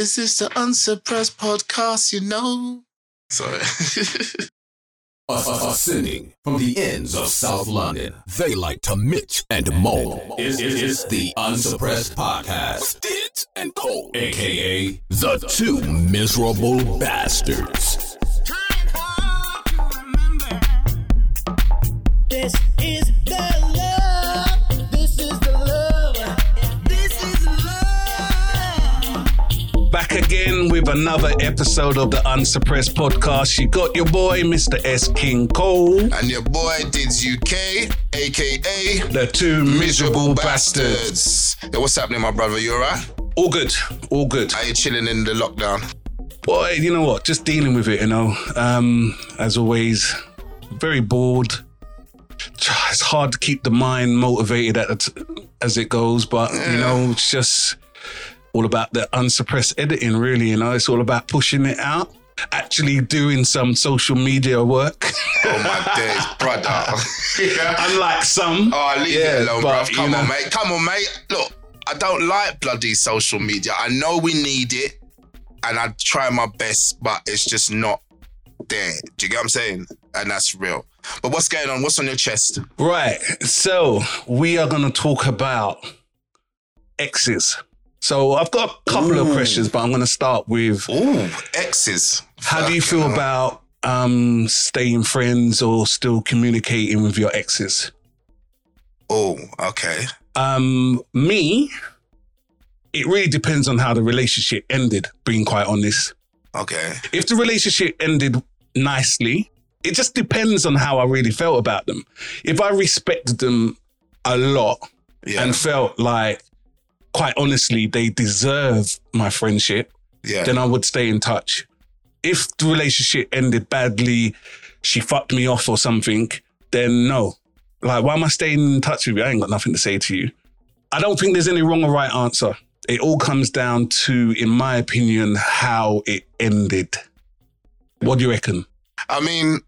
Is this the unsuppressed podcast? You know. Sorry. Ascending from the ends of South London, they like to mitch and moan. It's, it's the Unsuppressed Podcast. Diddz and Cole, aka the two miserable bastards. Back again with another episode of the Unsuppressed Podcast. You got your boy, Mr. S. King Cole, and your boy Diddz UK, aka the two miserable bastards. Bastards. Yo, what's happening, my brother? You alright? All good, all good. Are you chilling in the lockdown? Boy, you know what? Just dealing with it, you know. Um, as always, very bored. It's hard to keep the mind motivated at the t- as it goes, but you know, it's just all about the unsuppressed editing, really. You know, it's all about pushing it out, actually doing some social media work. Oh my days, brother. yeah. Unlike some. Oh, leave Yeah, it alone, but, bruv. Come on, know. mate. Come on, mate. Look, I don't like bloody social media. I know we need it, and I try my best, but it's just not there. Do you get what I'm saying? And that's real. But what's going on? What's on your chest? Right. So we are going to talk about exes. So I've got a couple of questions, but I'm going to start with Ooh, exes. how do you feel hell. about um, staying friends or still communicating with your exes? Oh, okay. Um, me, it really depends on how the relationship ended, being quite honest. Okay. If the relationship ended nicely, it just depends on how I really felt about them. If I respected them a lot Yeah. and felt like, quite honestly, they deserve my friendship, yeah. then I would stay in touch. If the relationship ended badly, she fucked me off or something, then no. Like, why am I staying in touch with you? I ain't got nothing to say to you. I don't think there's any wrong or right answer. It all comes down to, in my opinion, how it ended. What do you reckon? I mean,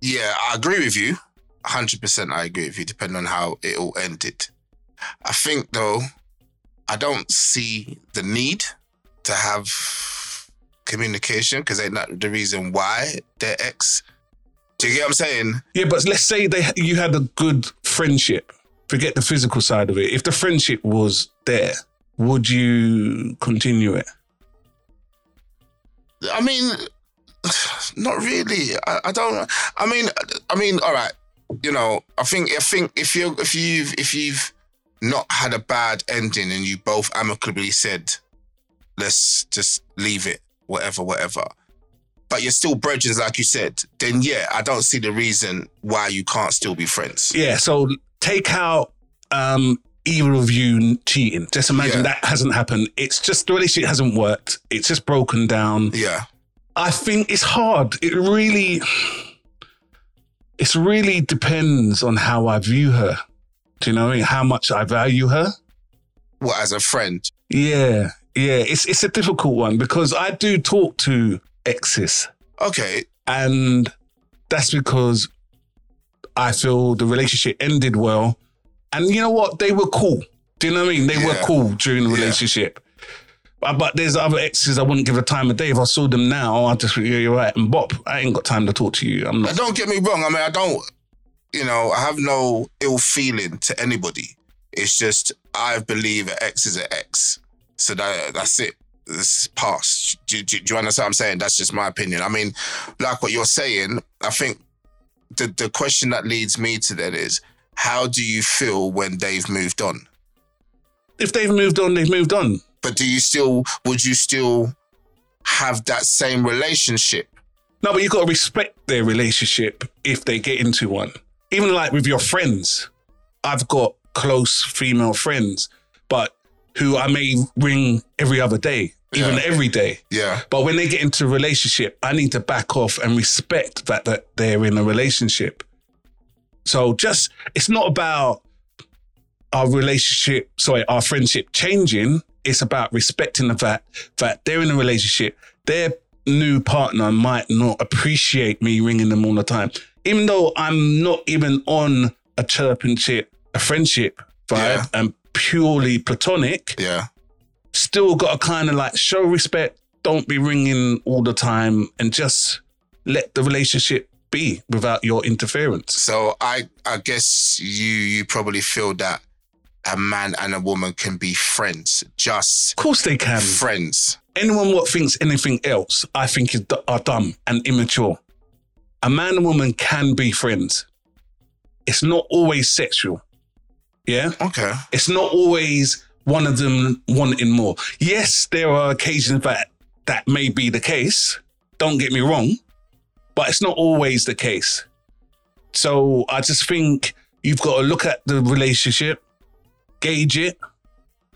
yeah, I agree with you. 100% I agree with you, depending on how it all ended. I think, though, I don't see the need to have communication because ain't that the reason why they're ex. Do you get what I'm saying? Yeah, but let's say they you had a good friendship. Forget the physical side of it. If the friendship was there, would you continue it? I mean, not really. I, I don't. I mean, I mean, all right. You know, I think I think if you if you've if you've not had a bad ending and you both amicably said, let's just leave it, whatever, whatever. But you're still brethren, like you said. Then yeah, I don't see the reason why you can't still be friends. Yeah. So take out um either of you cheating. Just imagine Yeah. that hasn't happened. It's just the relationship hasn't worked. It's just broken down. Yeah, I think it's hard. It really, it really depends on how I view her. Do you know what I mean? How much I value her. what as a friend? Yeah, yeah. It's it's a difficult one because I do talk to exes, Okay, and that's because I feel the relationship ended well, and you know what? They were cool. Do you know what I mean? They were cool during the relationship. But, but there's other exes I wouldn't give a time of day. If I saw them now, I'd just yeah, you're right. And Bop, I ain't got time to talk to you. I'm not. don't get me wrong. I mean, I don't, you know, I have no ill feeling to anybody. It's just I believe an X is an X. So that that's it. It's past. Do, do, do you understand what I'm saying? That's just my opinion. I mean, like what you're saying, I think the, the question that leads me to that is how do you feel when they've moved on? If they've moved on, they've moved on. But do you still, would you still have that same relationship? No, but you've got to respect their relationship if they get into one. Even like with your friends, I've got close female friends, but who I may ring every other day, even Yeah. every day. Yeah. But when they get into a relationship, I need to back off and respect that that they're in a relationship. So just it's not about our relationship, sorry, our friendship changing. It's about respecting the fact that they're in a relationship. Their new partner might not appreciate me ringing them all the time, even though I'm not even on a chirping ship, a friendship vibe Yeah. and purely platonic Yeah. still got to kind of like show respect. Don't be ringing all the time and just let the relationship be without your interference. So I I guess you you probably feel that a man and a woman can be friends, just Of course they can. friends. Anyone what thinks anything else, I think is d- are dumb and immature. A man and woman can be friends. It's not always sexual. Yeah? Okay. It's not always one of them wanting more. Yes, there are occasions that that may be the case. Don't get me wrong, but it's not always the case. So I just think you've got to look at the relationship, gauge it,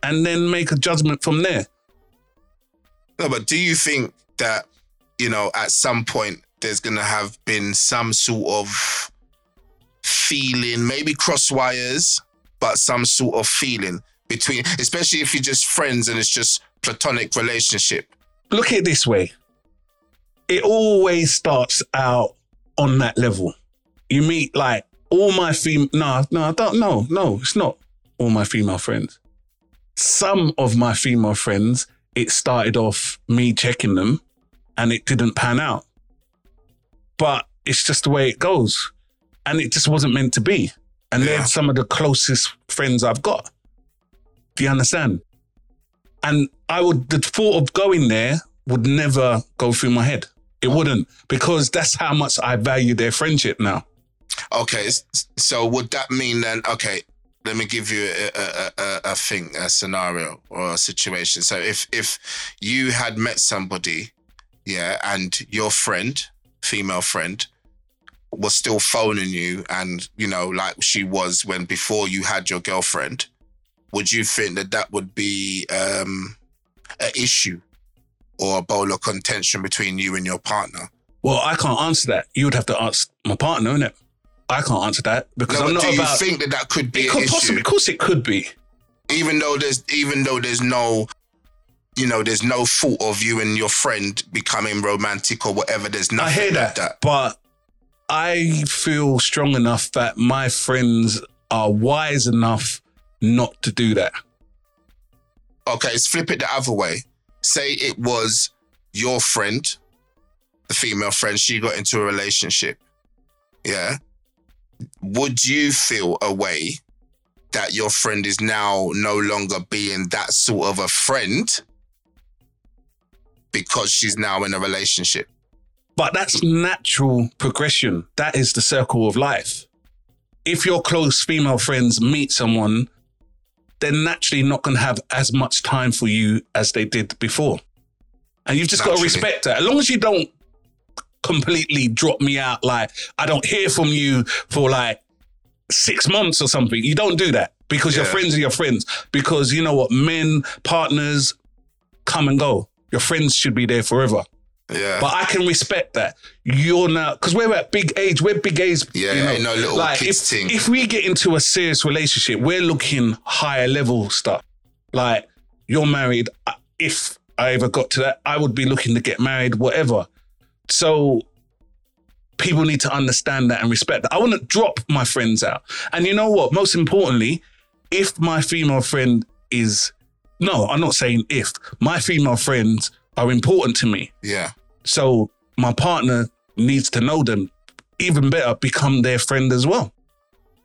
and then make a judgment from there. No, but do you think that you know at some point there's gonna have been some sort of feeling, maybe cross wires, but some sort of feeling between, especially if you're just friends and it's just platonic relationship. Look at it this way. It always starts out on that level. You meet like all my female. No, no, I don't. No, no, it's not all my female friends. Some of my female friends, it started off me checking them, and it didn't pan out. But it's just the way it goes, and it just wasn't meant to be. And Yeah. they're some of the closest friends I've got. Do you understand? And I would, the thought of going there would never go through my head. It oh. wouldn't, because that's how much I value their friendship now. Okay, so would that mean then? Okay, let me give you a, a, a, a thing, a scenario or a situation. So if if you had met somebody, yeah, and your friend, female friend, was still phoning you, and you know, like she was when before you had your girlfriend, would you think that that would be um, an issue or a bowl of contention between you and your partner? Well, I can't answer that. You would have to ask my partner, innit? I can't answer that because No, I'm not do you about. think that that could be it an could issue? possibly, of course, it could be. even though there's even though there's no you know there's no thought of you and your friend becoming romantic or whatever. There's nothing I hear like that, that. but I feel strong enough that my friends are wise enough not to do that. okay let's flip it the other way. Say it was your friend the female friend she got into a relationship yeah? Would you feel a way that your friend is now no longer being that sort of a friend because she's now in a relationship But that's natural progression. That is the circle of life. If your close female friends meet someone, they're naturally not going to have as much time for you as they did before. And you've just got to respect that. As long as you don't completely drop me out, like I don't hear from you for like six months or something, you don't do that because your friends are your friends. Because you know what? Men, partners come and go. Your friends should be there forever. yeah But I can respect that. You're now because we're at big age. We're big age. Yeah, you know, ain't no little like kids if, thing. if we get into a serious relationship, we're looking higher level stuff. Like you're married. If I ever got to that, I would be looking to get married, whatever. So people need to understand that and respect that. I wouldn't drop my friends out. And you know what? Most importantly, if my female friend is no, I'm not saying if my female friends are important to me. yeah So my partner needs to know them. Even better, become their friend as well.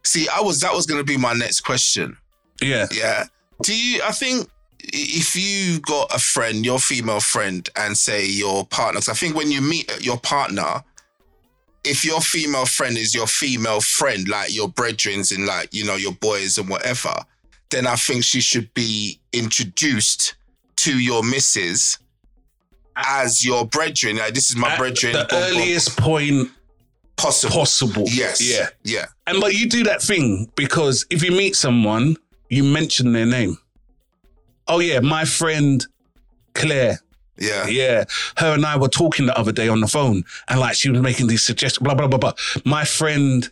See, I was that was going to be my next question. Yeah. Yeah. Do you? I think if you got a friend, your female friend, and say your partner, I think when you meet your partner, if your female friend is your female friend, like your brethrens and like you know your boys and whatever, then I think she should be introduced to your missus as your brethren. Like this is my At brethren. the boom, boom, earliest point possible. possible. Yes. Yeah. Yeah. And but you do that thing because if you meet someone, you mention their name. Oh yeah, my friend Claire. Yeah. Yeah. Her and I were talking the other day on the phone and like she was making these suggestions, blah, blah, blah, blah. My friend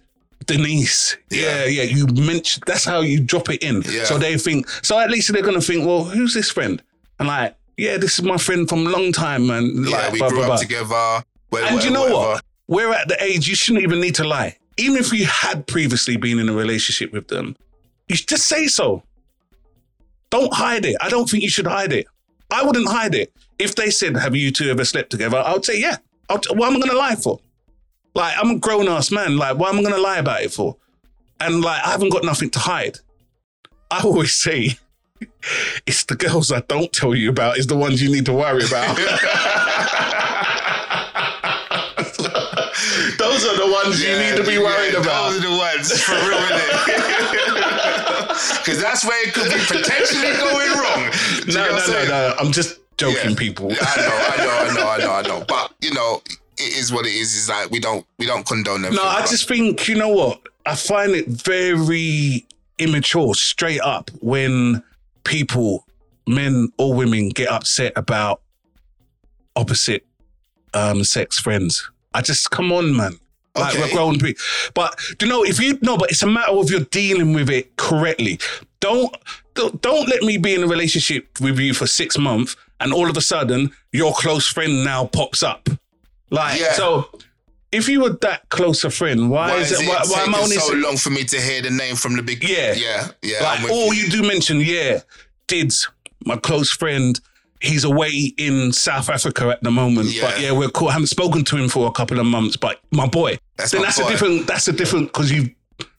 Denise. Yeah. Yeah, yeah. You mention that's how you drop it in. Yeah. So they think so at least they're gonna think, well, who's this friend? And like, yeah, this is my friend from a long time and Yeah. like we blah, grew blah, up blah. together. wha- And wha- you know whatever. what? We're at the age you shouldn't even need to lie. Even if you had previously been in a relationship with them, you should just say so. Don't hide it. I don't think you should hide it. I wouldn't hide it. If they said, "Have you two ever slept together?" I would say, "Yeah." I'll t- what am I going to lie for? Like I'm a grown ass man. Like what am I going to lie about it for? And like I haven't got nothing to hide. I always say, it's the girls I don't tell you about is the ones you need to worry about. Those are the ones you need to be worried yeah, about. Those are the ones for real, Because that's where it could be potentially going wrong. Do you No, know no, no, no. I'm just joking, Yeah. people. I know, I know, I know, I know, I know. But you know, it is what it is. Is like we don't we don't condone them. No, I just think you know what? I find it very immature, straight up, when people, men or women, get upset about opposite um, sex friends. I just come on, man. Like Okay. we're grown people. But do you know if you no, but it's a matter of you're dealing with it correctly. Don't don't, don't let me be in a relationship with you for six months and all of a sudden your close friend now pops up. Like Yeah. so if you were that close a friend, why, Why is is it why, why am I only so long for me to hear the name from the big? Yeah. yeah, yeah. like all you. you do mention, yeah, Diddz, my close friend, he's away in South Africa at the moment. But Yeah. yeah, we're cool. I haven't spoken to him for a couple of months. But my boy, That's then that's boy. a different. That's a different because you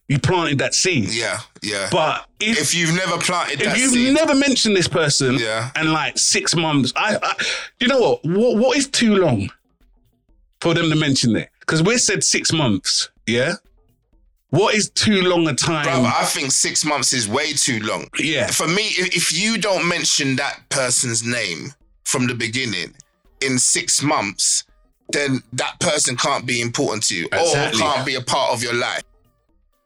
you planted that seed. Yeah, yeah. But if if you've never planted if you've seed, never mentioned this person, Yeah. and like six months, I, I you know what? What what is too long for them to mention it? Because we said six months, yeah. What is too long a time? brother, I think six months is way too long. yeah, For me, if, you don't mention that person's name from the beginning in six months, then that person can't be important to you Exactly. or can't be a part of your life.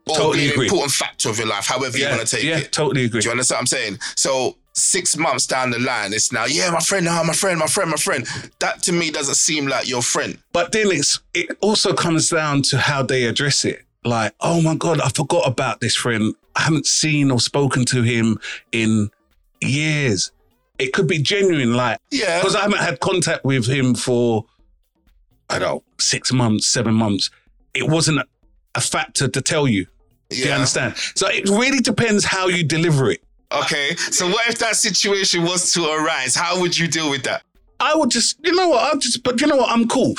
Or Totally be an agree. important factor of your life, however you want to take yeah, it. totally agree. Do you understand what I'm saying? So six months down the line, it's now, yeah, my friend, ah, my friend, my friend, my friend. That to me doesn't seem like your friend. But then it's it also comes down to how they address it. Like, oh my god, I forgot about this friend. I haven't seen or spoken to him in years. It could be genuine, like Yeah. because I haven't had contact with him for I don't know six months, seven months. It wasn't a, factor to tell you. Do you Yeah. understand? So it really depends how you deliver it. Okay. So what if that situation was to arise? How would you deal with that? I would just, you know what, I'm just, but you know what, I'm cool.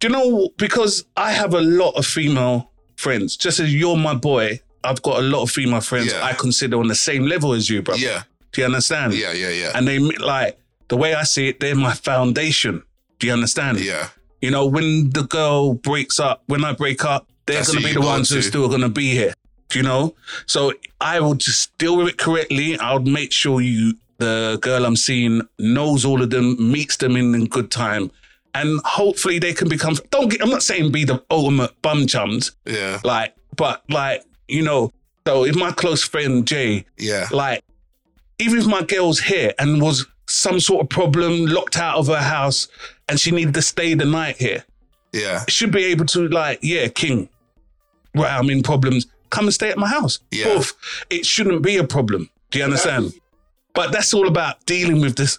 Do you know, because I have a lot of female friends, just as you're my boy, I've got a lot of female friends Yeah. I consider on the same level as you, bro. Yeah. Do you understand? Yeah, yeah, yeah. And they, like, the way I see it, they're my foundation. Do you understand? Yeah. You know, when the girl breaks up, when I break up, they're That's to be the ones who are still going to be here. You know? So I will just deal with it correctly. I'll make sure you, the girl I'm seeing, knows all of them, meets them in, in good time. And hopefully they can become, don't get, I'm not saying be the ultimate bum chums, Yeah. like, but like, you know, so if my close friend Jay, Yeah. like, even if my girl's here and was some sort of problem, locked out of her house, and she needed to stay the night here, Yeah. should be able to like, yeah, King, right, I'm in problems. Come and stay at my house. Yeah. Both. It shouldn't be a problem. Do you understand? But that's all about dealing with this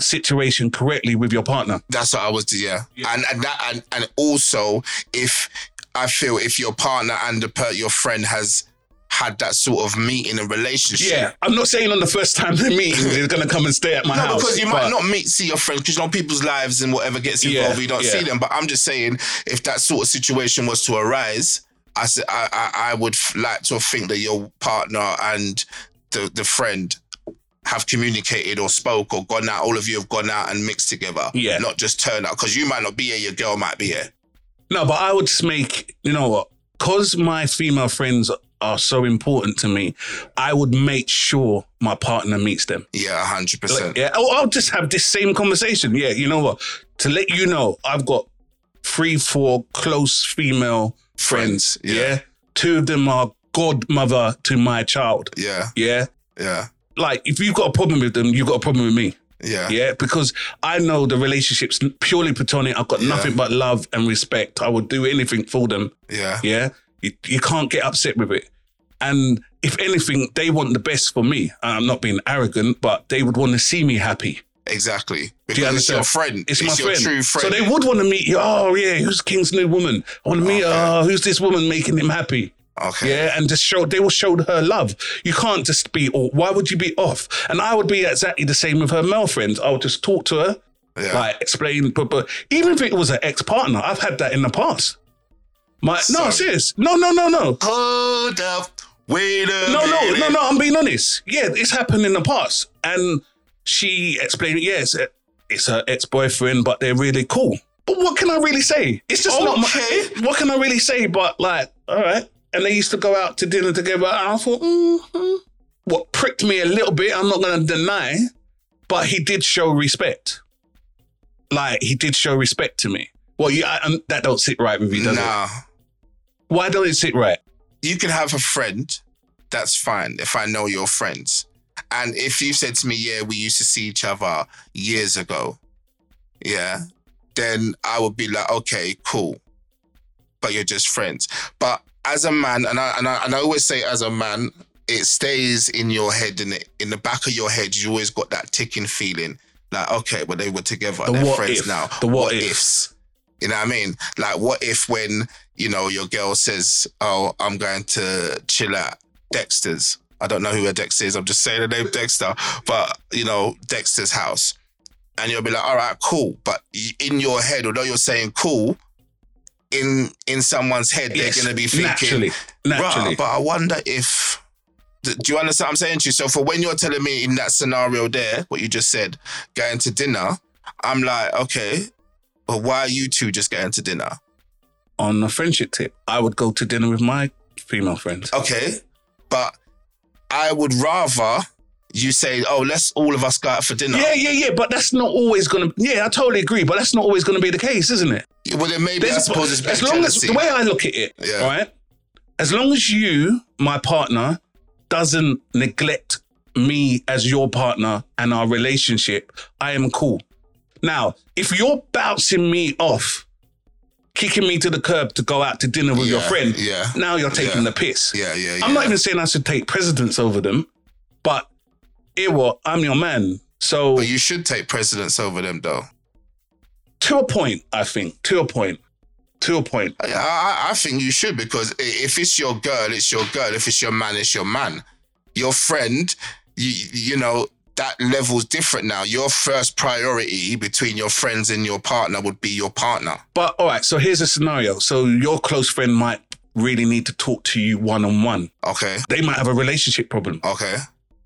situation correctly with your partner. That's what I was yeah. And and that and, and also if I feel if your partner and the per, your friend has had that sort of meeting and relationship. Yeah. I'm not saying on the first time they meet, they're gonna come and stay at my No, house. because you might not meet, see your friends, because you know people's lives and whatever gets involved, Yeah, you don't yeah. see them. But I'm just saying, if that sort of situation was to arise, I s- I, I, would like to think that your partner and the the friend have communicated or spoke or gone out. All of you have gone out and mixed together. Yeah. not just turn up because you might not be here, your girl might be here. No, but I would just make, you know what? Because my female friends are so important to me, I would make sure my partner meets them. Yeah, hundred Like, percent. yeah, I'll, I'll just have this same conversation. Yeah, you know what? To let you know, I've got three, four close female friends. Friends, yeah. yeah. Two of them are godmother to my child. Yeah, Yeah. yeah, Like, if you've got a problem with them, you've got a problem with me. yeah, Yeah, because I know the relationship's purely platonic. I've got Yeah. nothing but love and respect. I would do anything for them. yeah, Yeah, you, you can't get upset with it. And if anything, they want the best for me. I'm not being arrogant, but they would want to see me happy. Exactly. Because it's your friend. It's, my your friend. true friend. So they would want to meet you. Oh yeah, who's King's new woman? I want to meet. Okay. Oh, who's this woman making him happy? Okay. Yeah, and just show they will show her love. You can't just be all why would you be off? And I would be exactly the same with her male friends. I would just talk to her, Yeah. like explain but, but even if it was an ex-partner, I've had that in the past. My no, serious. No, no, no, no. Hold up. Wait a No, no, minute. no, no. I'm being honest. Yeah, it's happened in the past, and she explained, yes, it, it's her ex-boyfriend, but they're really cool. But what can I really say? It's just not Okay. my. What can I really say? But like, all right. And they used to go out to dinner together, and I thought, mm what pricked me a little bit. I'm not going to deny, but he did show respect. Like he did show respect to me. Well, you, I, um, that don't sit right with you, does it? Nah. Why don't it sit right? You can have a friend. That's fine if I know your friends. And if you said to me, yeah, we used to see each other years ago, yeah, then I would be like, okay, cool. But you're just friends. But as a man, and I and I, and I always say as a man, it stays in your head and it, in the back of your head, you always got that ticking feeling. Like, okay, but they were together. The They're what friends if. now. The what if. ifs? You know what I mean? Like, what if when, you know, your girl says, oh, I'm going to chill at Dexter's. I don't know who a Dexter is. I'm just saying the name Dexter. But, you know, Dexter's house. And you'll be like, all right, cool. But in your head, although you're saying cool, in in someone's head, Yes, they're going to be thinking, naturally, naturally. But I wonder if. Do you understand what I'm saying to you? So for when you're telling me in that scenario there, what you just said, going to dinner, I'm like, okay, but why are you two just going to dinner? on a friendship tip, I would go to dinner with my female friends. Okay, but I would rather you say, oh, let's all of us go out for dinner. Yeah, yeah, yeah, but that's not always gonna. Yeah, I totally agree, but that's not always gonna be the case, isn't it? Well, then maybe I suppose it's as long as the way I look at it, Yeah. right? As long as you, my partner, doesn't neglect me as your partner and our relationship, I am cool. Now, if you're bouncing me off, kicking me to the curb to go out to dinner with your friend, yeah, now you're taking yeah. the piss. yeah, yeah, yeah. I'm not even saying I should take precedence over them, but here what I'm your man. So But you should take precedence over them, though. to a point, I think. To a point. To a point. I, I, I think you should because if it's your girl, it's your girl. If it's your man, it's your man. Your friend, you, you know, that level's different now. Your first priority between your friends and your partner would be your partner. But all right, so here's a scenario. So your close friend might really need to talk to you one on one. Okay, They might have a relationship problem. okay,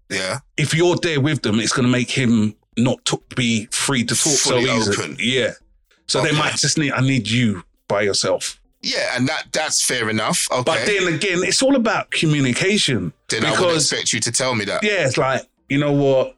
yeah, If you're there with them, it's going to make him not to be free to talk Fully so easily. open. Yeah. So they might just need. I need you by yourself. yeah, and that that's fair enough. Okay, But then again, it's all about communication. then I would expect you to tell me that. yeah, it's like, you know what?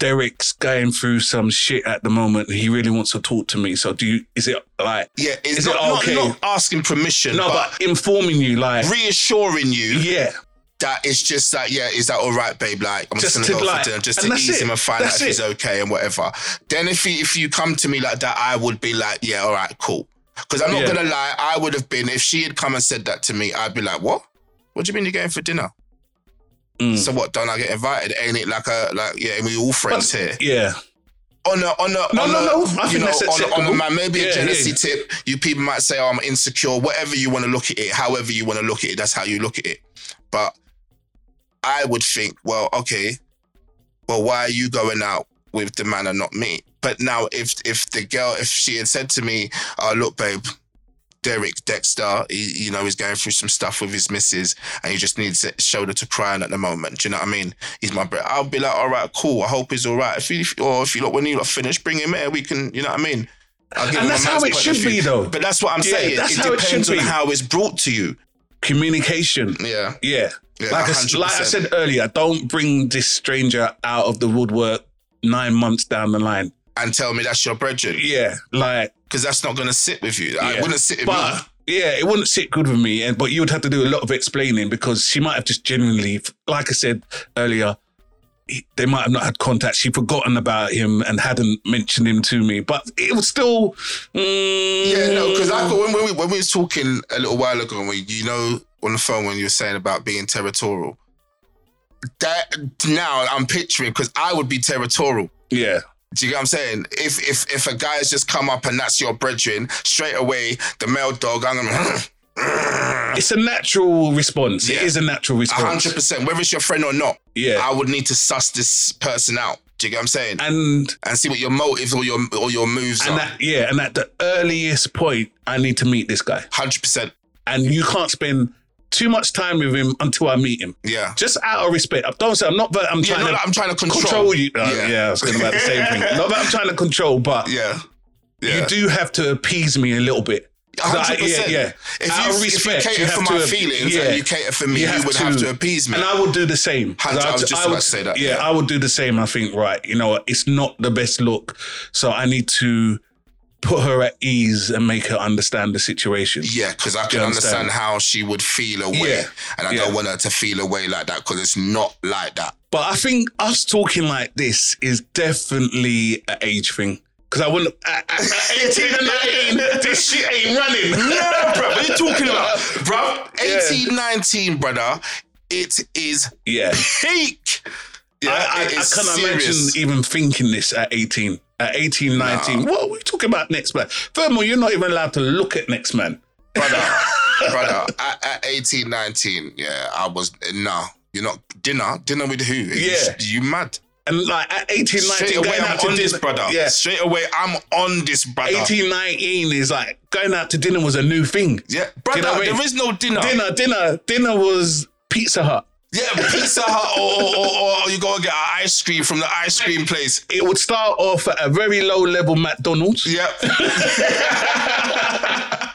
Derek's going through some shit at the moment. He really wants to talk to me. So do you, is it like, Yeah, it's Is it not, not- okay? not asking permission, no, but, but informing you like, reassuring you yeah, that it's just like, yeah, is that all right, babe? Like, I'm just, Just gonna go like- for dinner just to ease it. him and find That's out if he's it. okay and whatever. Then if he, if you come to me like that, I would be like, yeah, all right, cool. Because I'm not Yeah. gonna lie, I would have been if she had come and said that to me, I'd be like, what? What do you mean you're going for dinner? Mm. So what? Don't I get invited? Ain't it like a like yeah? We all friends here. yeah. On a on a No, on no, a, no. I you think know on on a man maybe Yeah, a jealousy yeah. tip. You people might say, oh, I'm insecure. Whatever you want to look at it, however you want to look at it, that's how you look at it. But I would think, well, okay, well, why are you going out with the man and not me? But now, if if the girl, if she had said to me, "Oh, look, babe, Derek Dexter, he, you know, he's going through some stuff with his missus, and he just needs a shoulder to cry on at the moment." Do you know what I mean? He's my brother. I'll be like, "All right, cool. I hope he's all right." If you, or if you look when you lot finish, bring him here. We can, you know what I mean? And that's how it should be, though. But that's what I'm Yeah, saying. that's it how it depends should on be. how it's brought to you. Communication. Yeah. Yeah. Yeah, like, I, like I said earlier, don't bring this stranger out of the woodwork nine months down the line. And tell me that's your brethren. Yeah. Like, Because that's not going to sit with you. I yeah. wouldn't sit with but, me. Yeah, it wouldn't sit good with me. And but you would have to do a lot of explaining because she might have just genuinely, like I said earlier, he- they might have not had contact. She'd forgotten about him and hadn't mentioned him to me. But it was still. mm, Yeah, no, because I when, when we when we was talking a little while ago, and we, you know, on the phone when you were saying about being territorial. That now I'm picturing because I would be territorial. Yeah. Do you get what I'm saying? If if if a guy has just come up and that's your brethren, straight away the male dog, I'm gonna it's a natural response. It Yeah. is a natural response. hundred percent. Whether it's your friend or not, Yeah. I would need to suss this person out. Do you get what I'm saying? And and see what your motives or your or your moves and are. that yeah, and at the earliest point, I need to meet this guy. Hundred percent. And you can't spend too much time with him until I meet him. Yeah. Just out of respect. I Don't say I'm not that I'm Yeah, trying to I'm trying to control. control you. Uh, Yeah. yeah. I was going about the same thing. Not that I'm trying to control, but Yeah. Yeah. you do have to appease me a little bit. Hundred percent. Yeah, yeah. If Out you, of if you respect, cater you for my to- feelings yeah. and you cater for me, you, would have to appease me. And I would do the same. Hunter, I was just would- about to say that, Yeah, yeah. I would do the same. I think, right, you know what? It's not the best look. So I need to put her at ease and make her understand the situation. yeah, because I can understand? understand? how she would feel away, Yeah. and I Yeah. don't want her to feel away like that because it's not like that. But I think us talking like this is definitely an age thing. Because I wouldn't, at, at, at 18 and 19, this shit ain't running. No, bro, what are you talking about, bro? Yeah. 18, 19, brother. It is Yeah. peak. Yeah, I, I, I can't serious. imagine even thinking this at 18. At 18, 19. What are we talking about next man? Furthermore, you're not even allowed to look at next man. brother, brother, at, at 18, 19, yeah, I was, no, you're not, dinner, dinner with who? Yeah. You, you mad? And like at 18, 19, Straight away, going I'm out to on this, dinner- brother. Yeah. Straight away, I'm on this, brother. 18, 19 is like going out to dinner was a new thing. Yeah, brother, you know I mean? there is no dinner. Dinner, dinner, dinner was Pizza Hut. Yeah, Pizza Hut or, or, or, you go and get an ice cream from the ice cream place. It would start off at a very low level McDonald's. Yeah.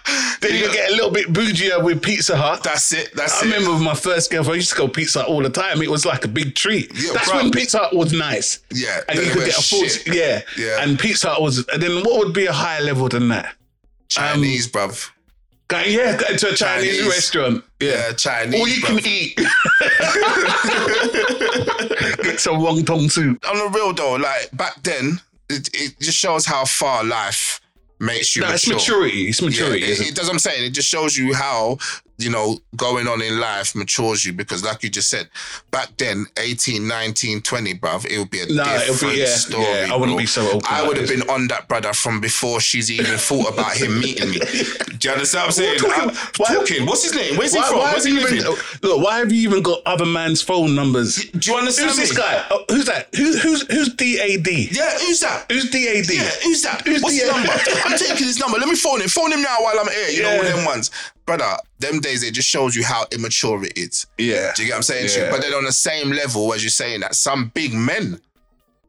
Then you get a little bit bougier with Pizza Hut. That's it. That's I it. remember with my first girlfriend, I used to go Pizza Hut all the time. It was like a big treat. Yeah, That's bro. when Pizza Hut was nice. Yeah, And you could get a full, yeah. Yeah. And Pizza Hut was, and then what would be a higher level than that? Chinese, um, bruv. Going, yeah, going to a Chinese, Chinese. restaurant. Yeah, Chinese. All you bruv. can eat. Get some wonton soup. on the real though, like back then, it, it just shows how far life makes you No, it's maturity. It's maturity. it, isn't it does. what I'm saying it just shows you how you know going on in life matures you because, like you just said, back then, 18, 19, 20, bruv, it would be a No, it'll be- different yeah, story. yeah, I wouldn't bro. be so open I would have been on that brother from before she's even thought about him meeting me. Do you understand what I'm saying? talking- I'm why- talking. What's his name? Where's he from? why Where's he living? even, look, why have you even got other man's phone numbers? Do you understand Who's this guy? Oh, who's that? Who, who's who's DAD? Yeah, who's that? Who's DAD? Yeah, who's that? Who's What's the- his number? I'm taking his number. Let me phone him. Phone him now while I'm here. You know, all them ones. Brother, them days, it just shows you how immature it is. Yeah. Do you get what I'm saying? Yeah. But then on the same level as you're saying that, some big men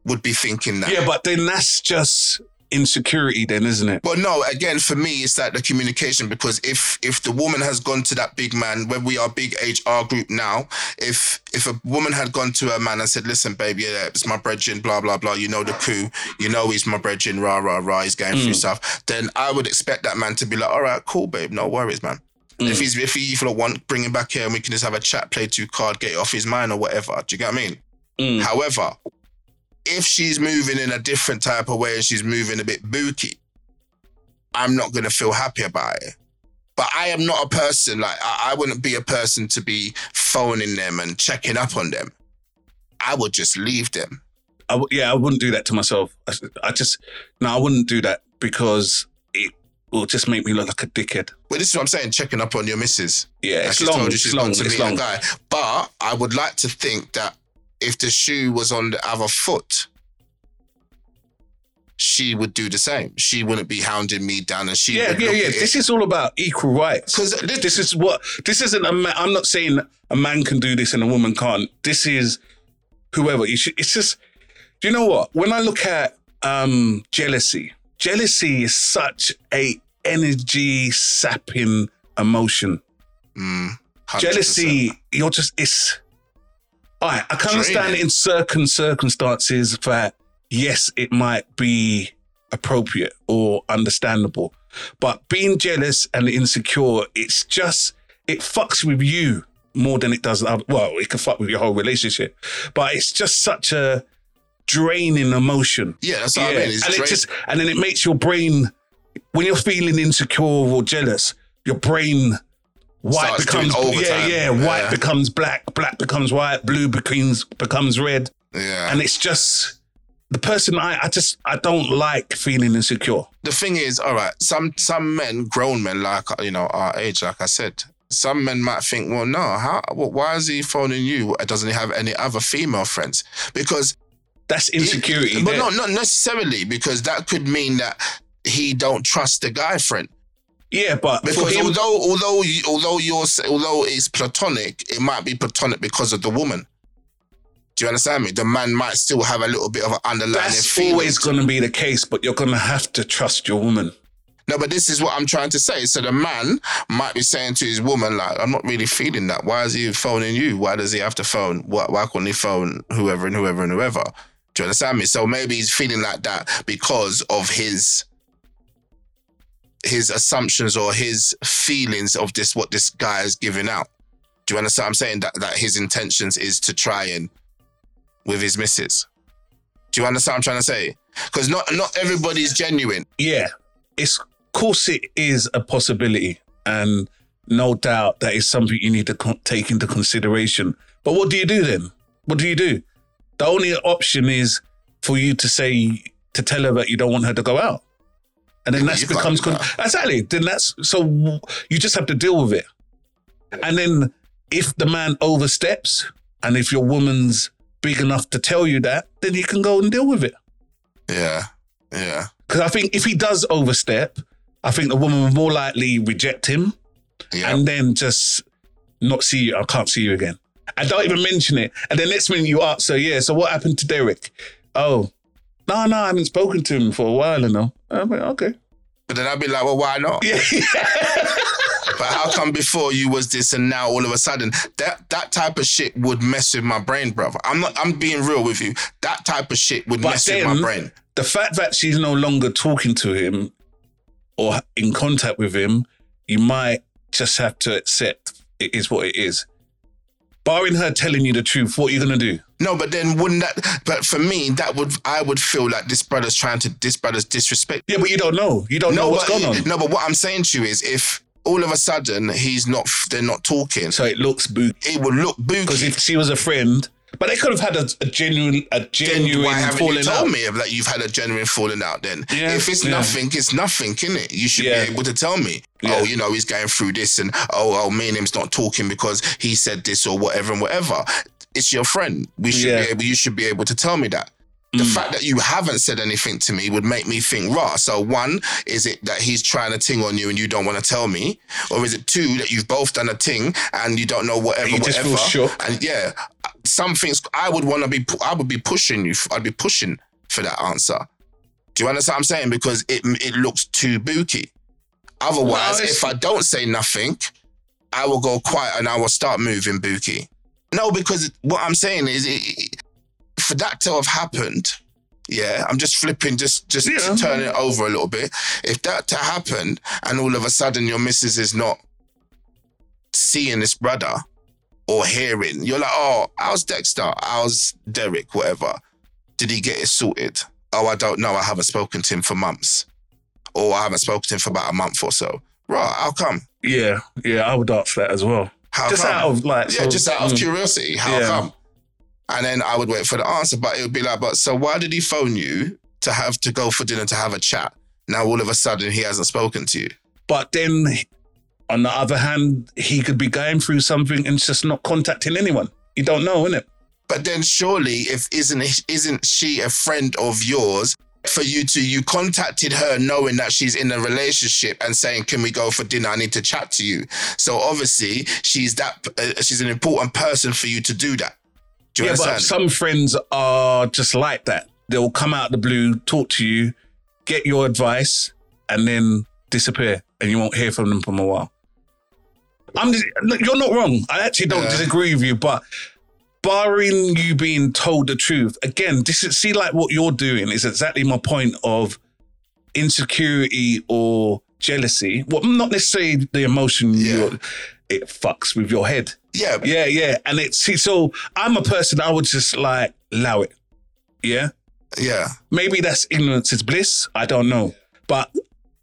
would be thinking that. Yeah, but then that's just insecurity, then, isn't it? But no, again, for me, it's like the communication because if if the woman has gone to that big man, when we are big HR group now, if if a woman had gone to a man and said, "Listen, baby, yeah, it's my brethren, blah blah blah," you know the coup, you know he's my brethren, rah rah rah, he's going through mm. stuff, then I would expect that man to be like, "All right, cool, babe, no worries, man." If he's if he if you want, bring him back here and we can just have a chat, play two card, get it off his mind or whatever. Do you get what I mean? Mm. However, if she's moving in a different type of way and she's moving a bit booky, I'm not gonna feel happy about it. But I am not a person like I, I wouldn't be a person to be phoning them and checking up on them. I would just leave them. I w- yeah, I wouldn't do that to myself. I, I just no, I wouldn't do that because will just make me look like a dickhead. But this is what I'm saying, checking up on your missus. Yeah, it's long. told you It's she's long. to It's long. guy. But I would like to think that if the shoe was on the other foot, she would do the same. She wouldn't be hounding me down and she Yeah, yeah, yeah. This is all about equal rights. Because this- this, is what this isn't a man. I'm not saying a man can do this and a woman can't. This is whoever. You should, it's just. Do you know what? When I look at um, jealousy, jealousy is such a energy sapping emotion. Mm, Jealousy, you're just it's. All right, I can understand in certain circumstances that yes, it might be appropriate or understandable, but being jealous and insecure, it's just it fucks with you more than it does. Well, it can fuck with your whole relationship, but it's just such a draining emotion. Yeah, that's what I mean. It's and drain- it just and then it makes your brain when you're feeling insecure or jealous, your brain white Starts becomes yeah, overtime. yeah, white Yeah. becomes black, black becomes white, blue becomes becomes red, yeah. and it's just the person I, I just I don't like feeling insecure. the thing is, all right, some some men, grown men, like you know our age, like I said, some men might think, well, no, how? Why is he phoning you? Doesn't he have any other female friends? Because That's insecurity. but not not necessarily because that could mean that he don't trust the guy friend. yeah, but Because him, although although you, although you're although it's platonic, it might be platonic because of the woman. Do you understand me? The man might still have a little bit of an underlying that's feeling. always going to be the case. But you're going to have to trust your woman. No, but this is what I'm trying to say. So the man might be saying to his woman, like, I'm not really feeling that. Why is he phoning you? Why does he have to phone? Why, why couldn't he phone whoever and whoever and whoever? Do you understand me? So maybe he's feeling like that because of his his assumptions or his feelings of this what this guy is giving out. Do you understand what I'm saying? That that his intentions is to try and with his missus. Do you understand what I'm trying to say? Because not not everybody's genuine. Yeah, it's of course it is a possibility, and no doubt that is something you need to con- take into consideration. But what do you do then? What do you do? The only option is for you to say to tell her that you don't want her to go out, and then Yeah, that becomes con- that. exactly. Then that's so you just have to deal with it, and then if the man oversteps, and if your woman's big enough to tell you that, then you can go and deal with it. Yeah. Yeah. Because I think if he does overstep, I think the woman will more likely reject him Yeah. and then just not see you. I can't see you again. And don't even mention it. And then next minute you ask, so yeah, so what happened to Derek? Oh, no, no, I haven't spoken to him for a while, you know. I'm like, okay. But then I'd be like, well, why not? Yeah. But how come before you was this and now all of a sudden that that type of shit would mess with my brain, brother. I'm not. I'm being real with you. That type of shit would But mess with my brain. the fact that she's no longer talking to him or in contact with him, you might just have to accept it is what it is. Barring her telling you the truth, what are you gonna do? No, but then wouldn't that? But for me, that would I would feel like this brother's trying to this brother's disrespect. Yeah, but you don't know. You don't know what's but, going on. No, but what I'm saying to you is, if all of a sudden he's not, they're not talking, So it looks boo. it would look booty. Because if she was a friend, but they could have had a, a genuine, a Then genuine why haven't you told out. me that you've had a genuine falling out? Then, Yeah, if it's yeah. nothing, it's nothing, innit? You should Yeah. be able to tell me. Oh, you know, he's going through this, and oh, oh, me and him's not talking because he said this or whatever and whatever. It's your friend. We should be able. You should be able to tell me that. The Mm. fact that you haven't said anything to me would make me think, raw. So one, is it that he's trying to ting on you and you don't want to tell me, or is it two that you've both done a ting and you don't know whatever, You just whatever? And yeah, some things I would want to be. I would be pushing you. I'd be pushing for that answer. Do you understand what I'm saying? Because it it looks too booky. Otherwise, if I don't say nothing, I will go quiet and I will start moving booky. No, because what I'm saying is, it, for that to have happened, yeah, I'm just flipping, just just Yeah. to turn it over a little bit. If that to happen, and all of a sudden your missus is not seeing this brother or hearing, you're like, oh, how's Dexter? How's Derek? Whatever. Did he get it sorted? Oh, I don't know. I haven't spoken to him for months, or I haven't spoken to him for about a month or so. Right? How come? Yeah, yeah, I would ask that as well. How just come? out of like, yeah, so- just out of mm. curiosity. How Yeah. come? And then I would wait for the answer, but it would be like, but so why did he phone you to have to go for dinner to have a chat? Now all of a sudden he hasn't spoken to you. But then, on the other hand, he could be going through something and just not contacting anyone. You don't know, innit? But then surely, if isn't isn't she a friend of yours? For you to you contacted her knowing that she's in a relationship and saying, "Can we go for dinner? I need to chat to you." So obviously, she's that uh, she's an important person for you to do that. Do you yeah, but some friends are just like that. They'll come out of the blue, talk to you, get your advice, and then disappear, and you won't hear from them for a while. I'm just, look, you're not wrong. I actually don't Yeah. disagree with you, but barring you being told the truth, again, this is see like what you're doing is exactly my point of insecurity or jealousy. Well, not necessarily the emotion Yeah. you're, it fucks with your head. yeah, Yeah, yeah. And it's see, so I'm a person I would just like allow it. Yeah. yeah. Maybe that's ignorance is bliss. I don't know. But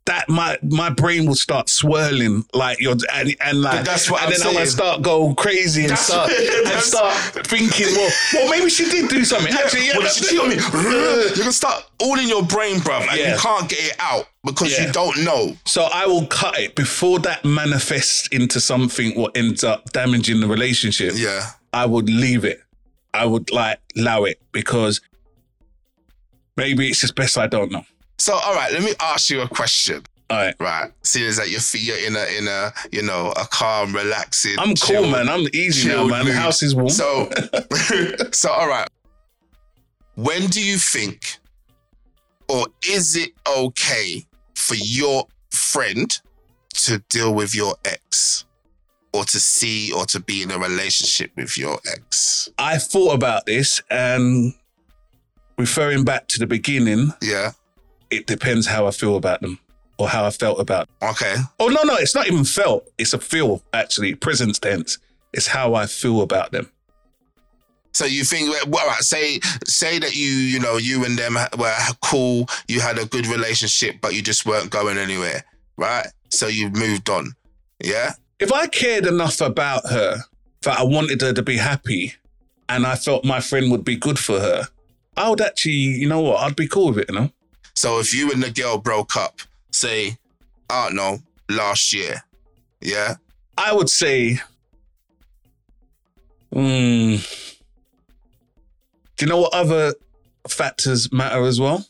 that my my brain will start swirling like you're and, and like that's what and I'm then I'm gonna start go crazy and That's- start and start thinking well well maybe she did do something actually yeah Well, see what I mean? You can start all in your brain, bruv, and Yeah. you can't get it out because Yeah. you don't know. So I will cut it before that manifests into something what ends up damaging the relationship. Yeah. I would leave it. I would like allow it because maybe it's just best I don't know. So, all right, let me ask you a question. All right. Right, seeing as that you're, you're in a in a you know a calm, relaxing. I'm cool, man. I'm easy now, man. The house is warm. So, so all right. When do you think, or is it okay for your friend to deal with your ex, or to see or to be in a relationship with your ex? I thought about this and referring back to the beginning, Yeah. It depends how I feel about them or how I felt about them. Okay. Oh, no, no, it's not even felt. It's a feel, actually, present tense. It's how I feel about them. So you think, well, say say that you you know you and them were cool, you had a good relationship, but you just weren't going anywhere, right? So you moved on, yeah. if I cared enough about her that I wanted her to be happy and I felt my friend would be good for her, I would actually, you know what, I'd be cool with it, you know? So if you and the girl broke up, say, I don't know, last year, yeah, I would say, hmm, do you know what other factors matter as well?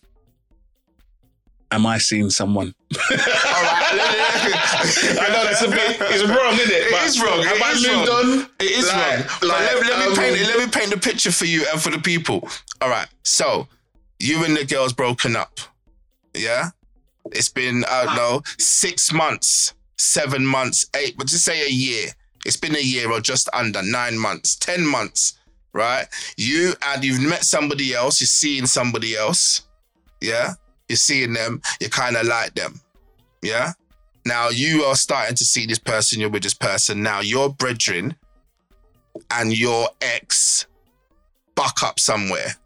Am I seeing someone? all right. I know that's a bit, it's wrong, isn't it? It is wrong. Have It I is moved wrong. on? It is Like- wrong. But like, let, let me um, paint let me paint the picture for you and for the people. All right. So you and the girl's broken up. Yeah? It's been, I don't ah. know, six months, seven months, eight, but just say a year. It's been a year or just under nine months, ten months, right? You and you've met somebody else, you're seeing somebody else. Yeah? You're seeing them, you kind of like them. Yeah? Now you are starting to see this person, you're with this person. Now your brethren and your ex buck up somewhere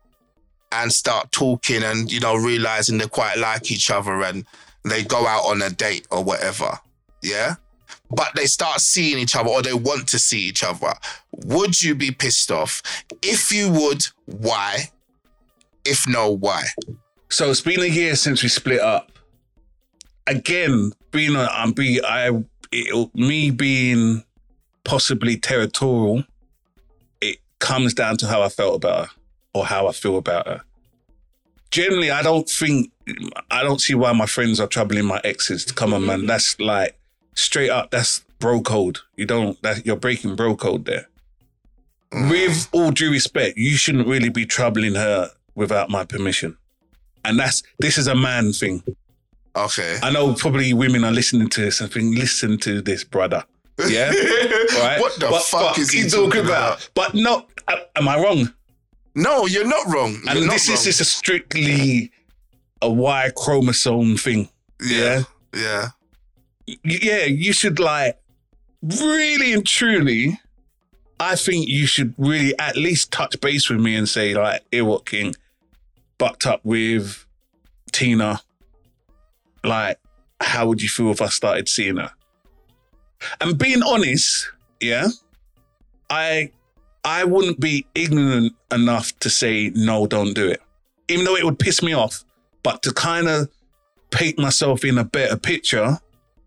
and start talking and, you know, realizing they quite like each other and they go out on a date or whatever. Yeah. But they start seeing each other or they want to see each other. Would you be pissed off? If you would, why? If no, why? So it's been a year since we split up. Again, being a, I'm be I it, me being possibly territorial. It comes down to how I felt about her or how I feel about her. Generally, I don't think I don't see why my friends are troubling my exes. To come on, man, that's like straight up. That's bro code. You don't. That you're breaking bro code there. With all due respect, you shouldn't really be troubling her without my permission. And that's this is a man thing. Okay. I know probably women are listening to this and think, listen to this, brother. Yeah? right? What the But- fuck but is he talking about? But no, am I wrong? No, you're not wrong. You're And not this is just a strictly a Y chromosome thing. yeah. Yeah. Y- Yeah, you should like really and truly. I think you should really at least touch base with me and say like, "Here, what King bucked up with Tina. Like, how would you feel if I started seeing her?" And being honest, yeah, I I wouldn't be ignorant enough to say no, don't do it, even though it would piss me off. But to kind of paint myself in a better picture,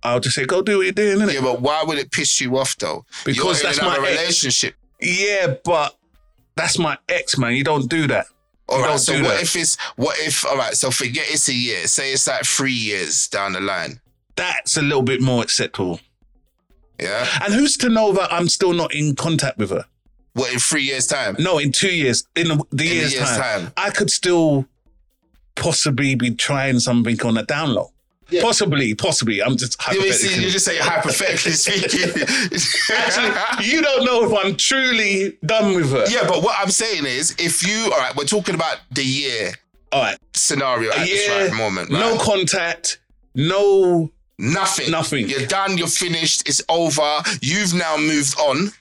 I'll just say, go do what you're doing, innit? Yeah, but why would it piss you off though? Because You're that's my another ex. relationship. Yeah, but that's my ex, man. You don't do that. All You right. So what that. if it's what if? All right. So forget it's a year. Say it's like three years down the line. That's a little bit more acceptable. Yeah. And who's to know that I'm still not in contact with her? What in three years time? No, in two years, in the, the In year's, year's time, time. I could still possibly be trying something on a down low. Possibly, possibly. I'm just You, mean, see, hypothetically. you just say hypothetically speaking. Actually, you don't know if I'm truly done with her. yeah, but what I'm saying is, if you all right, we're talking about the year All right. scenario at this right moment. Right? No contact. No. Nothing. Nothing. You're done. You're finished. It's over. You've now moved on.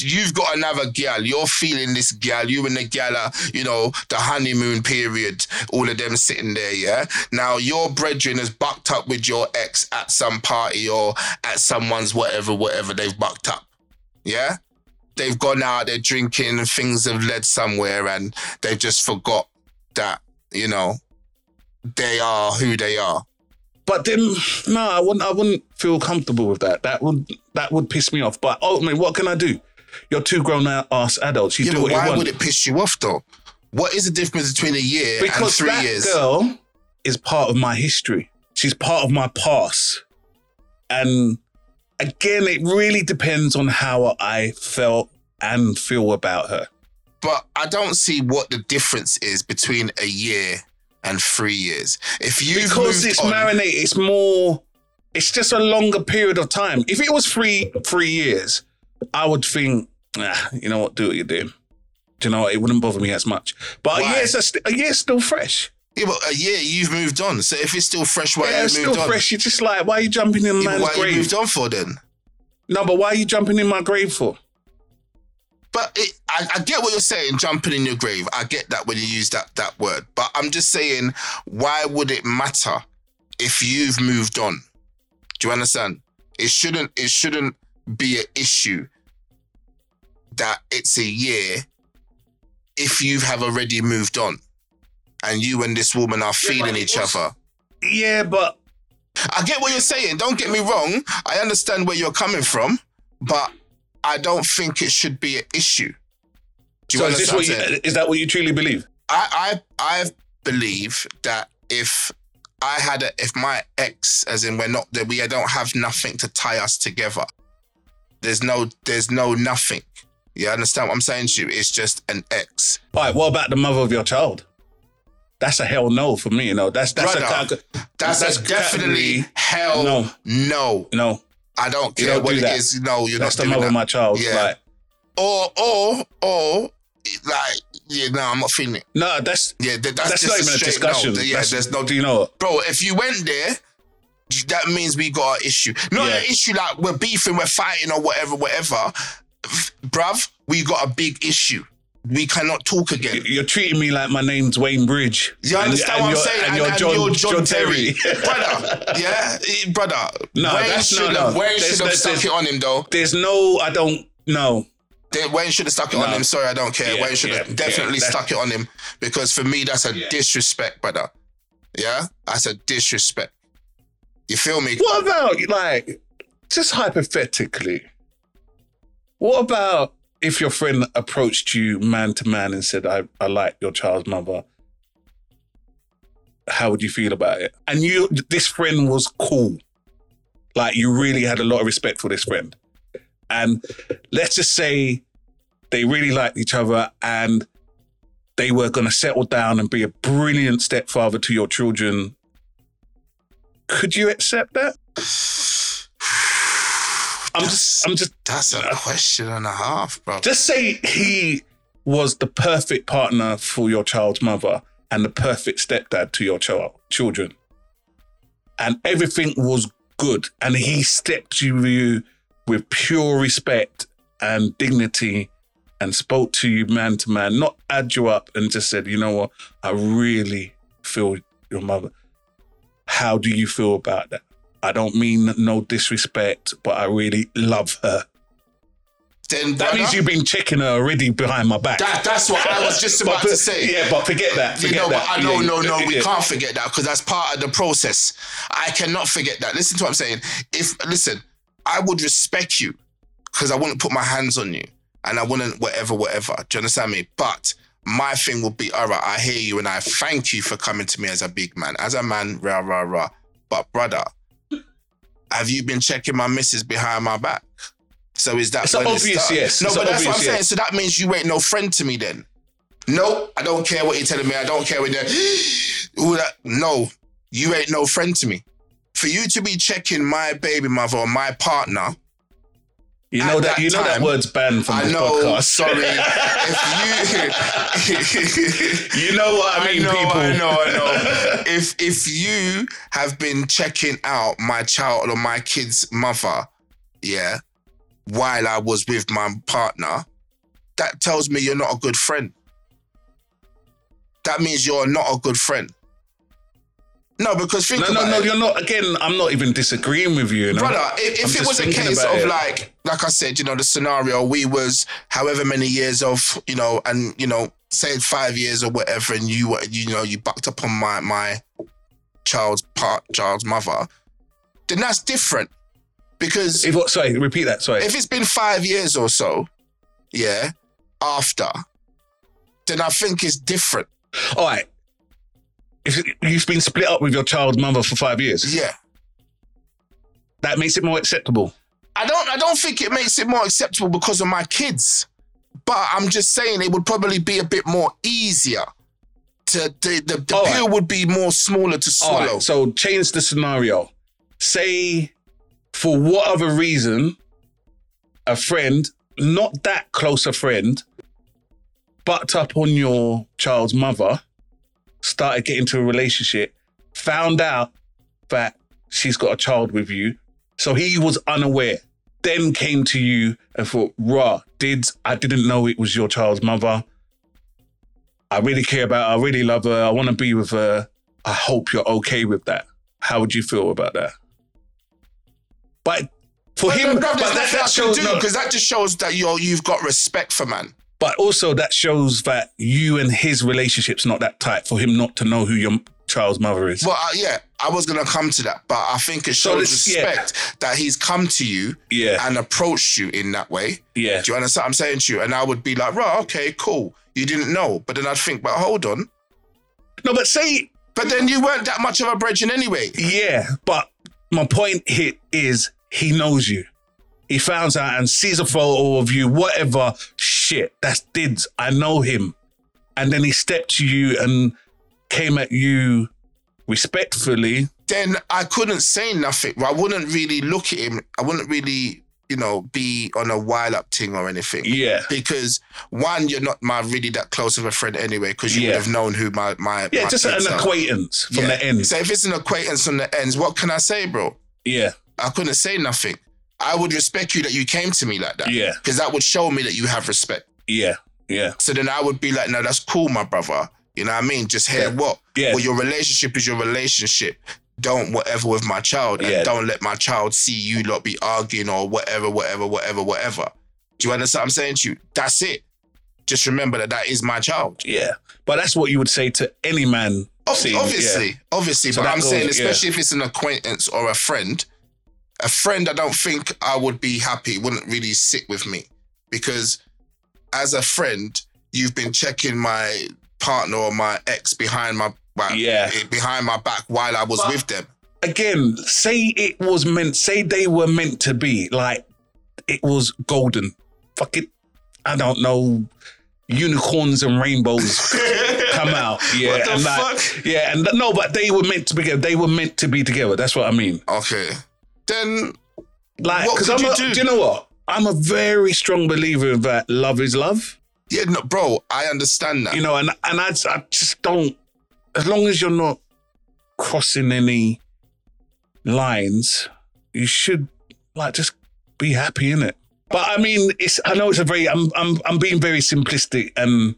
You've got another gal. You're feeling this gal. You and the gal are, you know, the honeymoon period. All of them sitting there, yeah. Now your brethren has bucked up with your ex at some party or at someone's whatever, whatever they've bucked up. Yeah, they've gone out, they're drinking, and things have led somewhere, and they've just forgot that you know they are who they are. But then, no, I wouldn't. I wouldn't feel comfortable with that. That would that would piss me off. But ultimately, what can I do? You're two grown ass adults. You Yeah, do what you why want. would it piss you off though? What is the difference between a year and because three that years? girl is part of my history. She's part of my past, and again, it really depends on how I felt and feel about her. But I don't see what the difference is between a year and three years. If you because it's marinated, it's more. It's just a longer period of time. If it was three three years, I would think, ah, you know what, do what you're doing. Do you know what? It wouldn't bother me as much. But a Why? year's a, st- a year's still fresh. yeah, but a year you've moved on. So if it's still fresh, why yeah, you it's moved still on? fresh. You're just like, why are you jumping in a Yeah, but man's why you grave? moved on for then? No, but why are you jumping in my grave for? But it, I, I get what you're saying, jumping in your grave. I get that when you use that that word. But I'm just saying, why would it matter if you've moved on? Do you understand? It shouldn't. It shouldn't be an issue that it's a year if you have already moved on and you and this woman are feeling it each was- other. Yeah, but I get what you're saying. Don't get me wrong. I understand where you're coming from, but I don't think it should be an issue. Do you so is, this what what I'm saying? you, is that what you truly believe? I, I I believe that if I had a, if my ex, as in we're not that we don't have nothing to tie us together. There's no there's no nothing. You understand what I'm saying to you? It's just an ex. All right, what about the mother of your child? That's a hell no for me. You know, that's that's a Brother, cat- That's, That's a definitely hell No. no. know, I don't care don't what do it that. is. No, you're that's not the mother that. of my child. Yeah. Like, or or or like yeah, no, I'm not feeling it. no, that's Yeah, that, that's, that's, just not a even a straight discussion. No. Yeah, there's no Do you know? bro. If you went there, that means we got an issue. Not Yeah. an issue like we're beefing, we're fighting, or whatever, whatever. Bruv, we got a big issue. We cannot talk again. You're treating me like my name's Wayne Bridge. You understand and what I'm you're- saying? And, you're John, John, Terry. brother. Yeah, eh, brother. No, Wayne that's- no, should no. have. Wayne should have stuck it on him though. There's no, I don't know. They- Wayne should have stuck it on him. Sorry, I don't care. Yeah, Wayne should have yeah, definitely yeah, stuck it on him because for me, that's a disrespect, brother. Yeah, that's a disrespect. You feel me? What about like just hypothetically? What about if your friend approached you man to man and said, "I I like your child's mother"? How would you feel about it? And you, this friend was cool, like you really had a lot of respect for this friend, and let's just say they really liked each other and they were going to settle down and be a brilliant stepfather to your children. Could you accept that? I'm just, I'm just, That's a question and a half, bro. just say he was the perfect partner for your child's mother and the perfect stepdad to your child, children. And everything was good. And he stepped to you with pure respect and dignity and spoke to you man to man, not add you up and just said, you know what, I really feel your mother. How do you feel about that? I don't mean no disrespect, but I really love her. Then That brother, means you've been checking her already behind my back. that, that's what I was just about But- to say. Yeah, but forget that. You Forget know, that. but I no, Yeah, no, no. We yeah. can't forget that because that's part of the process. I cannot forget that. Listen to what I'm saying. If listen, I would respect you because I wouldn't put my hands on you and I wouldn't whatever, whatever. Do you understand me? But my thing would be, all right, I hear you and I thank you for coming to me as a big man, as a man, rah rah rah. But brother, have you been checking my missus behind my back? So is that It's when an it obvious yes. No, It's but that's what I'm obvious saying. So that means you ain't no friend to me then. No, I don't care what you're telling me. I don't care what you're that. No, you ain't no friend to me. For you to be checking my baby mother or my partner, You know that, that you know that word's banned from I this know. podcast. Sorry, if you, you know what I mean, know, people. I know, I know. if if you have been checking out my child or my kid's mother, yeah, while I was with my partner, that tells me you're not a good friend. That means you're not a good friend. No, because think No, no, no, it. you're not. Again, I'm not even disagreeing with you. you know? brother. If, if it was a case of it. like, like I said, you know, the scenario we was however many years of, you know, and you know, say five years or whatever, and you were, you know, you bucked up on my my child's part, child's mother, then that's different. Because If what? Sorry, repeat that. Sorry. if it's been five years or so, yeah, after, then I think it's different. All right. If you've been split up with your child's mother for five years, Yeah. that makes it more acceptable. I don't I don't think it makes it more acceptable because of my kids. But I'm just saying it would probably be a bit more easier. To the the, the All pill right. would be more smaller to swallow. right. So change the scenario. Say, for whatever reason, a friend, not that close a friend, bucked up on your child's mother, started getting into a relationship, found out that she's got a child with you. So he was unaware. Then came to you and thought, "Raw, did I didn't know it was your child's mother. I really care about her. I really love her. I want to be with her. I hope you're okay with that. How would you feel about that? But for him, no, but there's that, that shows do no, because that just shows that you're you've got respect for man. But also that shows that you and his relationship's not that tight for him not to know who your child's mother is. Well, uh, yeah, I was gonna come to that, but I think it So shows yeah. respect that he's come to you yeah, and approached you in that way. yeah. Do you understand what I'm saying to you? And I would be like, right, okay, cool. You didn't know. But then I'd think, but hold on. No, but say But then you weren't that much of a brethren anyway. yeah. But my point here is he knows you. He finds out and sees a photo of you, whatever. Shit, that's Diddz. I know him. And then he stepped to you and came at you respectfully. Then I couldn't say nothing. I wouldn't really look at him. I wouldn't really, you know, be on a wild up thing or anything. Yeah. Because one, you're not my really that close of a friend anyway, because you Yeah. would have known who my my Yeah, my just an are. acquaintance from Yeah. the end. So if it's an acquaintance from the ends, what can I say, bro? Yeah, I couldn't say nothing. I would respect you that you came to me like that. Yeah. Because that would show me that you have respect. yeah, yeah, So then I would be like, no, that's cool, my brother. You know what I mean? Just hear what? Yeah. Well, your relationship is your relationship. Don't whatever with my child. And Yeah. don't let my child see you lot be arguing or whatever, whatever, whatever, whatever. Do you understand what I'm saying to you? That's it. Just remember that that is my child. yeah. But that's what you would say to any man. Ob- seeing- obviously, yeah. obviously. So but I'm goes- saying, yeah. especially if it's an acquaintance or a friend, a friend, I don't think I would be happy, wouldn't really sit with me. Because as a friend, you've been checking my partner or my ex behind my back, Yeah. Eh, behind my back while I was with them. Again, say it was meant. Say they were meant to be like it was golden. Fuck it. I don't know. Unicorns and rainbows come out. Yeah, and like, fuck? yeah, and no, but they were meant to be together. They were meant to be together. That's what I mean. Okay. Then Like, What because I'm you a, do? you know what? I'm a very strong believer that love is love. yeah, no, bro, I understand that. You know, and and I, I just don't. As long as you're not crossing any lines, you should like just be happy in it. But I mean, it's. I know it's a very. I'm. I'm. I'm being very simplistic and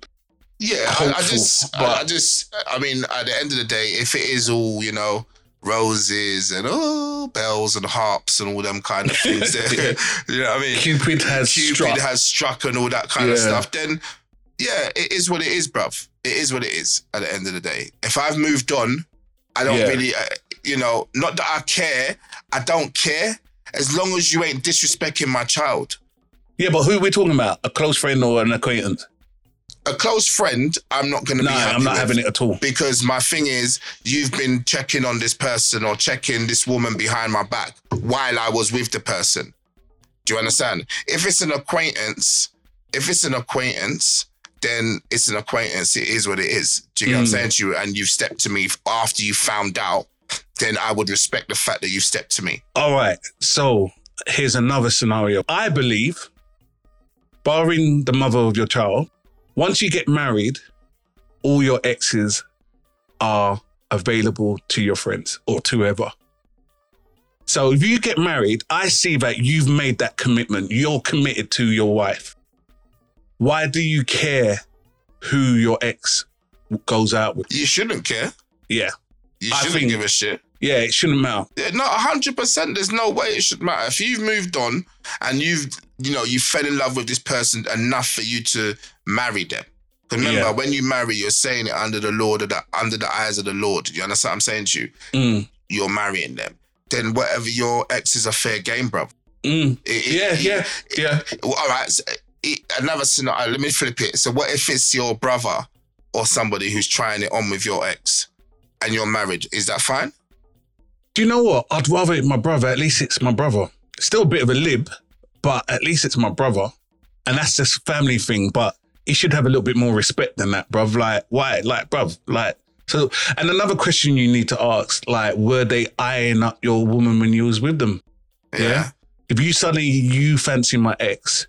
Yeah, I, I hopeful, just, I, I just, I mean, at the end of the day, if it is all, you know, roses and oh, bells and harps and all them kind of things, there, you know what I mean? Cupid has Cupid struck. has struck and all that kind of stuff, then yeah, it is what it is, bruv. It is what it is at the end of the day. If I've moved on, I don't Yeah. really, uh, you know, not that I care, I don't care as long as you ain't disrespecting my child. yeah, but who are we talking about? A close friend or an acquaintance? A close friend, I'm not going to No, be happy I'm not having it at all. because my thing is you've been checking on this person or checking this woman behind my back while I was with the person. Do you understand? If it's an acquaintance, if it's an acquaintance, then it's an acquaintance. It is what it is. Do you get what I'm Mm. saying to you? And you've stepped to me after you found out, then I would respect the fact that you've stepped to me. All right. So here's another scenario. I believe, barring the mother of your child, once you get married, all your exes are available to your friends or to whoever. So if you get married, I see that you've made that commitment. You're committed to your wife. Why do you care who your ex goes out with? You shouldn't care. Yeah. You I shouldn't think- give a shit. Yeah, it shouldn't matter. Yeah, no, hundred percent. There's no way it should matter. If you've moved on and you've, you know, you fell in love with this person enough for you to marry them. Remember, Yeah. when you marry, you're saying it under the Lord, of the, under the eyes of the Lord. You understand what I'm saying to you? Mm. You're marrying them. Then whatever your ex is a fair game, bro. Mm. It- it- Yeah, it- yeah, yeah. Well, all right. So, another scenario. Let me flip it. So, what if it's your brother or somebody who's trying it on with your ex, and you're married? Is that fine? Do you know what? I'd rather it my brother. At least it's my brother. Still a bit of a lib, but at least it's my brother. And that's just family thing. But he should have a little bit more respect than that, bruv. Like, why? Like, bruv, like, so, and another question you need to ask, like, were they eyeing up your woman when you was with them? Yeah. If you suddenly, you fancy my ex,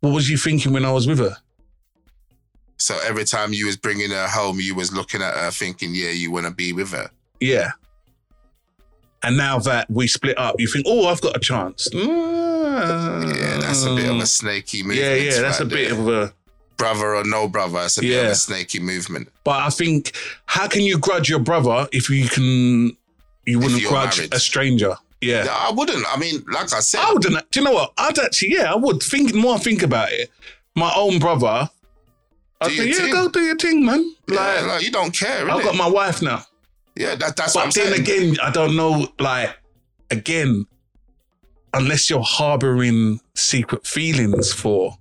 what was you thinking when I was with her? So every time you was bringing her home, you was looking at her thinking, yeah, you want to be with her. Yeah. And now that we split up, you think, oh, I've got a chance. Yeah, that's a bit of a snaky. Mm. Yeah, yeah, that's a right bit of a. brother or no brother. It's a bit of a snaky movement. But I think, how can you grudge your brother if you can, you wouldn't grudge married. a stranger? Yeah. Yeah, I wouldn't. I mean, like I said, I wouldn't. Do you know what? I'd actually, yeah, I would. Think more. I think about it. My own brother. Do your yeah, thing. go do your thing, man. like, Like, like, you don't care. I've got my wife now. yeah, that, that's what I'm But then saying. again, I don't know. Like, again, unless you're harboring secret feelings for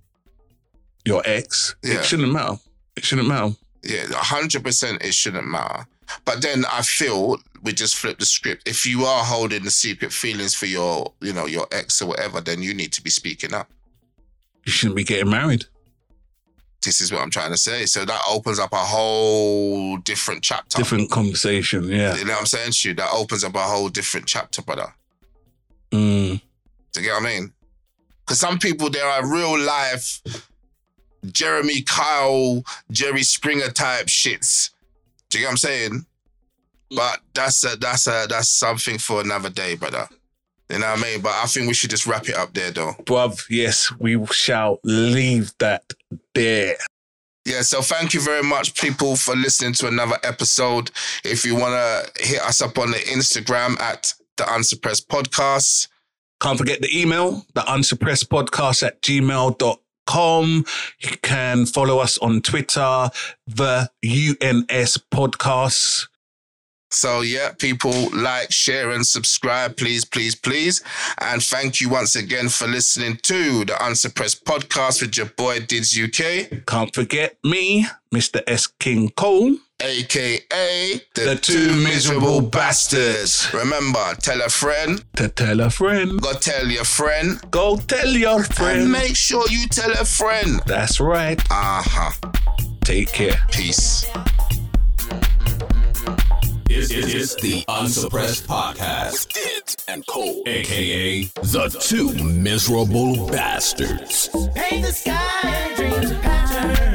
your ex, Yeah. it shouldn't matter. It shouldn't matter. Yeah, hundred percent. It shouldn't matter. But then I feel we just flip the script. If you are holding the secret feelings for your, you know, your ex or whatever, then you need to be speaking up. You shouldn't be getting married. This is what I'm trying to say. So that opens up a whole different chapter. Different conversation. Yeah. You know what I'm saying to you? That opens up a whole different chapter, brother. Mm. Do you get what I mean? Because some people, there are real life Jeremy Kyle, Jerry Springer type shits. Do you get what I'm saying? Mm. But that's a, that's a, that's something for another day, brother. You know what I mean? But I think we should just wrap it up there, though. Bruv, yes, we shall leave that there. Yeah, so thank you very much, people, for listening to another episode. If you want to hit us up on the Instagram at the Unsuppressed Podcast. Can't forget the email, the unsuppressed podcast at gmail.com. You can follow us on Twitter, the UNS Podcasts. So yeah, people like, share, and subscribe, please, please, please. And thank you once again for listening to the Unsuppressed Podcast with your boy Diddz UK, Can't forget me, Mr. S. King Cole. Aka the, The Two Miserable Bastards. Remember, tell a friend, To tell a friend, go tell your friend, go tell your and friend. make sure you tell a friend. That's right. Uh huh. Take care. Peace. It's, it's, it's the Unsuppressed Podcast with Diddz and Cole, aka the two miserable bastards. Paint the sky and dreams of patterns.